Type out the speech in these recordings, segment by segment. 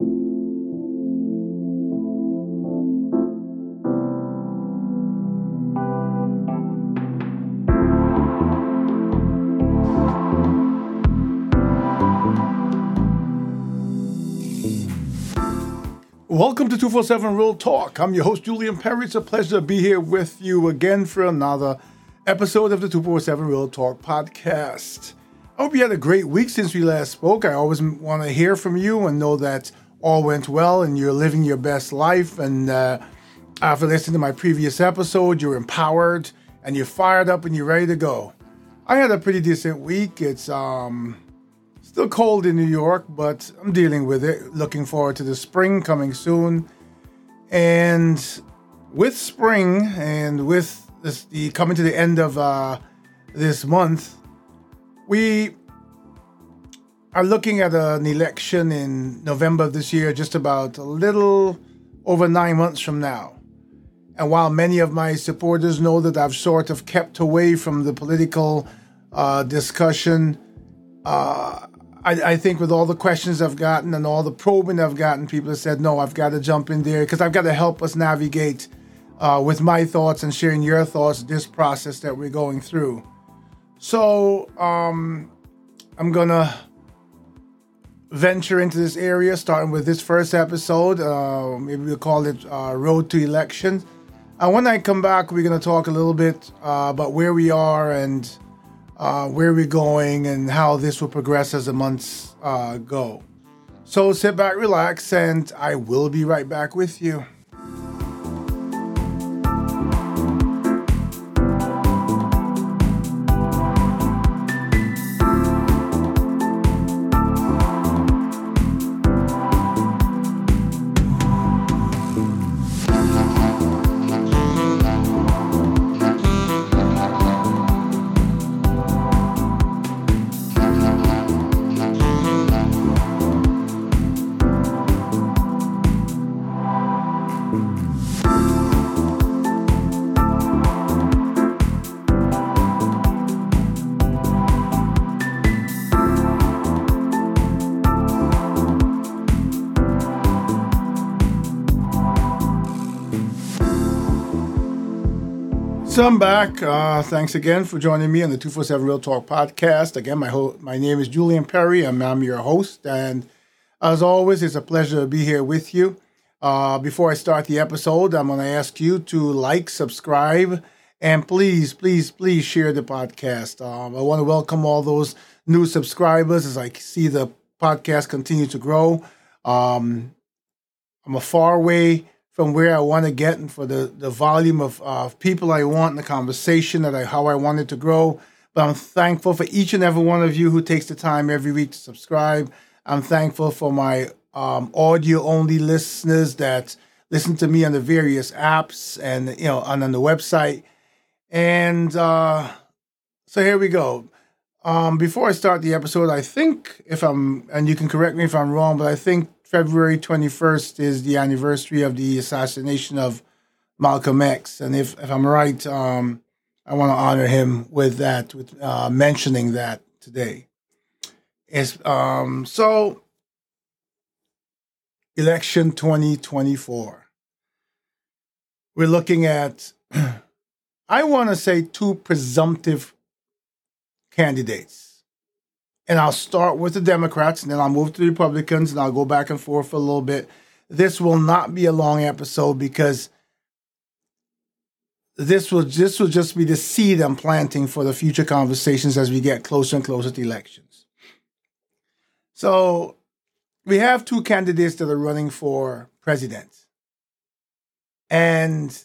Welcome to 247 Real Talk. I'm your host, Julian Perry. It's a pleasure to be here with you again for another episode of the 247 Real Talk podcast. I hope you had a great week since we last spoke. I always want to hear from you and know that all went well and you're living your best life. And uh, after listening to my previous episode, you're empowered and you're fired up and you're ready to go. I had a pretty decent week. It's um, Still cold in New York, but I'm dealing with it. Looking forward to the spring coming soon. And with spring and with this, the coming to the end of uh, this month, we are looking at an election in November of this year, just about a little over nine months from now. And while many of my supporters know that I've sort of kept away from the political uh, discussion, uh, I, I, think with all the questions I've gotten and all the probing I've gotten, people have said, no, I've got to jump in there because I've got to help us navigate uh, with my thoughts and sharing your thoughts this process that we're going through. So um, I'm going to venture into this area, starting with this first episode. Uh, maybe we'll call it uh, Road to Elections. And when I come back, we're going to talk a little bit uh, about where we are and uh, where we're going and how this will progress as the months uh, go. So sit back, relax, and I will be right back with you. So I'm back. Uh, thanks again for joining me on the 247 Real Talk podcast. Again, my ho- my name is Julian Perry. I'm, I'm your host. And as always, it's a pleasure to be here with you. Uh, before I start the episode, I'm going to ask you to like, subscribe, and please, please, please share the podcast. Um, I want to welcome all those new subscribers as I see the podcast continue to grow. Um, I'm a far way from where I want to get and for the, the volume of uh, people I want in the conversation that I how I want it to grow. But I'm thankful for each and every one of you who takes the time every week to subscribe. I'm thankful for my um, audio only listeners that listen to me on the various apps and you know and on the website. And uh, so here we go. Um, before I start the episode, I think if I'm and you can correct me if I'm wrong, but I think February 21st is the anniversary of the assassination of Malcolm X. And if, if I'm right, um, I want to honor him with that, with uh, mentioning that today. Is um, so election 2024. We're looking at, I want to say, two presumptive candidates and I'll start with the Democrats and then I'll move to the Republicans and I'll go back and forth for a little bit. This will not be a long episode because this will this will just be the seed I'm planting for the future conversations as we get closer and closer to elections. So we have two candidates that are running for president. And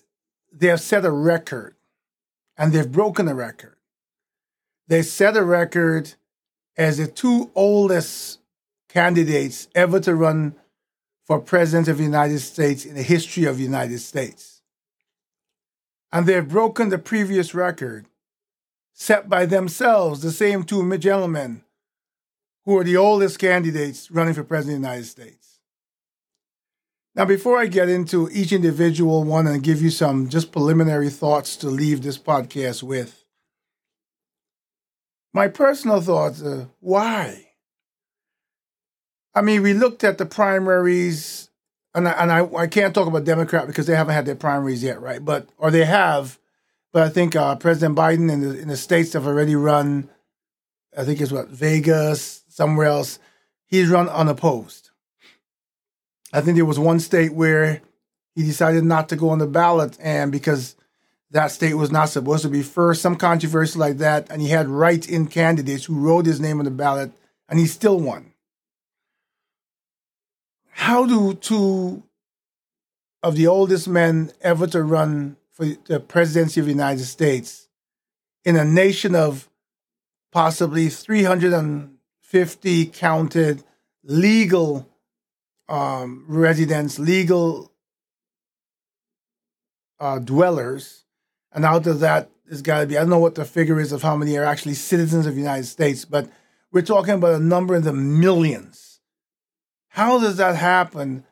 they have set a record and they've broken a record. They set a record as the two oldest candidates ever to run for president of the United States in the history of the United States. And they've broken the previous record set by themselves, the same two gentlemen who are the oldest candidates running for president of the United States. Now, before I get into each individual one and give you some just preliminary thoughts to leave this podcast with, my personal thoughts are why? I mean, we looked at the primaries, and I, and I, I can't talk about Democrat because they haven't had their primaries yet, right? But or they have, but I think uh, President Biden in the in the states have already run. I think it's what Vegas, somewhere else. He's run unopposed. I think there was one state where he decided not to go on the ballot, and because that state was not supposed to be first, some controversy like that, and he had write-in candidates who wrote his name on the ballot, and he still won. How do two of the oldest men ever to run for the presidency of the United States in a nation of possibly 350 counted legal um, residents, legal uh, dwellers, and out of that, there's got to be I don't know what the figure is of how many are actually citizens of the United States, but we're talking about a number in the millions. How does that happen?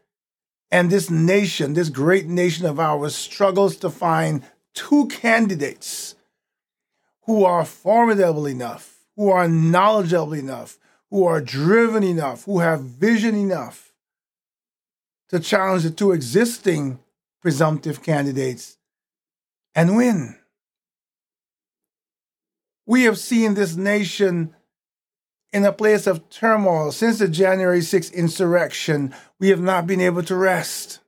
And this nation, this great nation of ours, struggles to find two candidates who are formidable enough, who are knowledgeable enough, who are driven enough, who have vision enough to challenge the two existing presumptive candidates and win. We have seen this nation in a place of turmoil since the January 6th insurrection. We have not been able to rest.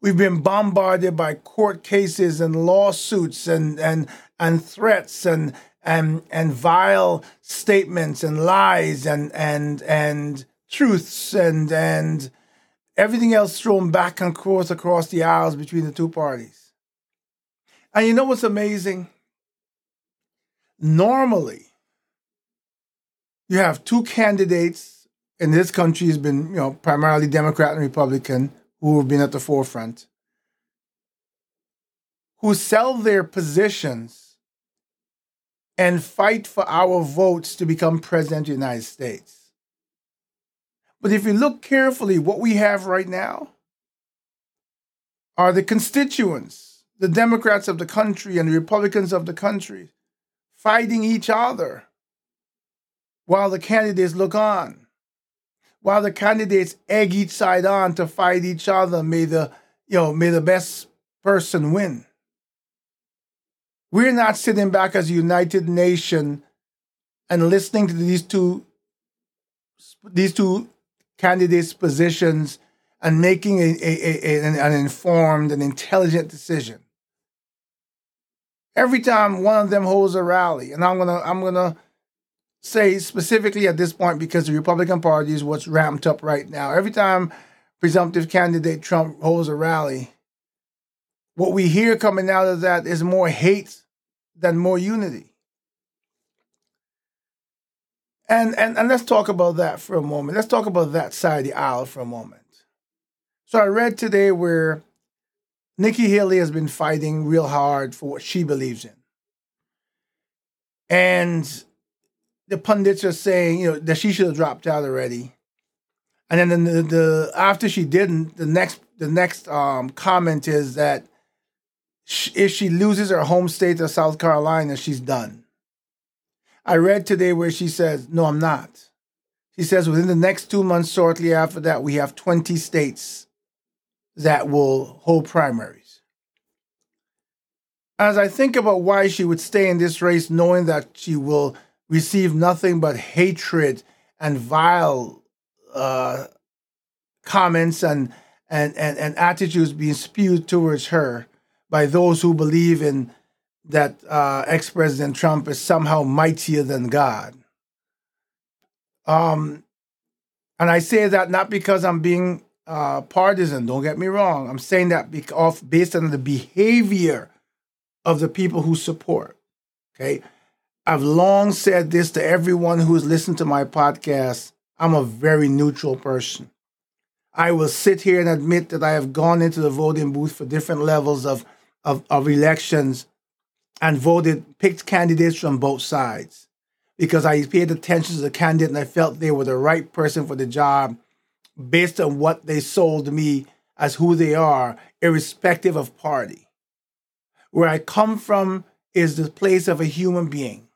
We've been bombarded by court cases and lawsuits and, and, and threats and, and, and vile statements and lies and, and, and truths and, and everything else thrown back and forth across the aisles between the two parties. And you know what's amazing? Normally, you have two candidates in this country has been, you know, primarily Democrat and Republican who have been at the forefront, who sell their positions and fight for our votes to become president of the United States. But if you look carefully, what we have right now are the constituents, the Democrats of the country and the Republicans of the country, fighting each other while the candidates look on. While the candidates egg each side on to fight each other, may the you know may the best person win. We're not sitting back as a united nation and listening to these two these two candidates' positions and making a, a, a, an, an informed and intelligent decision. Every time one of them holds a rally, and I'm gonna I'm gonna say specifically at this point because the Republican Party is what's ramped up right now. Every time presumptive candidate Trump holds a rally, what we hear coming out of that is more hate than more unity. And, and and let's talk about that for a moment. Let's talk about that side of the aisle for a moment. So I read today where Nikki Haley has been fighting real hard for what she believes in. And the pundits are saying, you know, that she should have dropped out already. And then the, the, the after she didn't, the next the next um, comment is that she, if she loses her home state of South Carolina, she's done. I read today where she says, No, I'm not. She says within the next two months, shortly after that, we have 20 states that will hold primaries. As I think about why she would stay in this race, knowing that she will receive nothing but hatred and vile uh, comments and, and, and, and attitudes being spewed towards her by those who believe in that uh, ex President Trump is somehow mightier than God. Um, and I say that not because I'm being uh, partisan, don't get me wrong. I'm saying that off based on the behavior of the people who support. Okay. I've long said this to everyone who has listened to my podcast. I'm a very neutral person. I will sit here and admit that I have gone into the voting booth for different levels of, of, of elections and voted, picked candidates from both sides because I paid attention to the candidate and I felt they were the right person for the job based on what they sold me as who they are, irrespective of party. Where I come from is the place of a human being,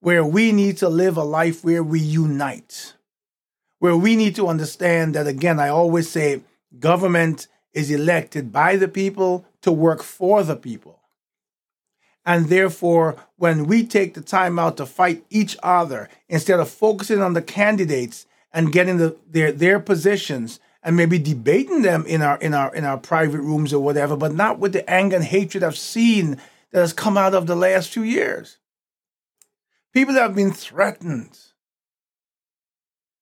where we need to live a life where we unite, where we need to understand that, again, I always say government is elected by the people to work for the people. And therefore, when we take the time out to fight each other instead of focusing on the candidates and getting the, their, their positions and maybe debating them in our in our in our private rooms or whatever, but not with the anger and hatred I've seen that has come out of the last few years. People have been threatened.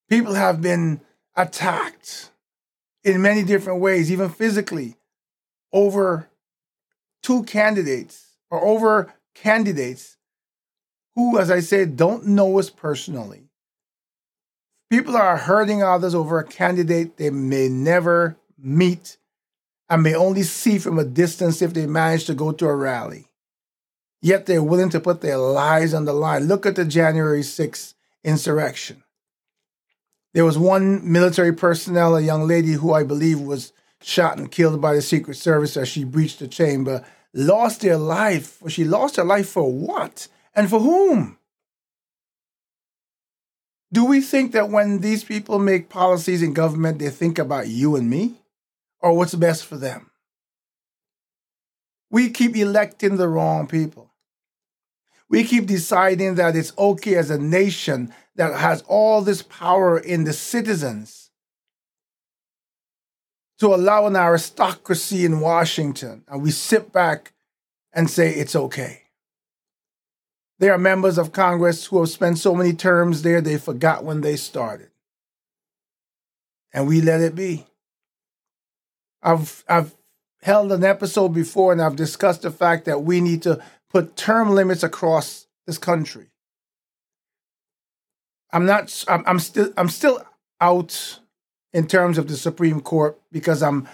People have been attacked in many different ways, even physically, over two candidates or over candidates who, as I said, don't know us personally People are hurting others over a candidate they may never meet and may only see from a distance if they manage to go to a rally. Yet they're willing to put their lives on the line. Look at the January 6th insurrection. There was one military personnel, a young lady who I believe was shot and killed by the Secret Service as she breached the chamber, lost their life. She lost her life for what? And for whom? Do we think that when these people make policies in government, they think about you and me or what's best for them? We keep electing the wrong people. We keep deciding that it's okay as a nation that has all this power in the citizens to allow an aristocracy in Washington, and we sit back and say it's okay. There are members of Congress who have spent so many terms there they forgot when they started. And we let it be. I've I've held an episode before and I've discussed the fact that we need to put term limits across this country. I'm not I'm, I'm still I'm still out in terms of the Supreme Court because I'm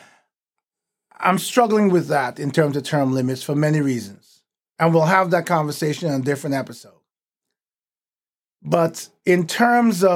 I'm struggling with that in terms of term limits for many reasons. And we'll have that conversation in a different episode. But in terms of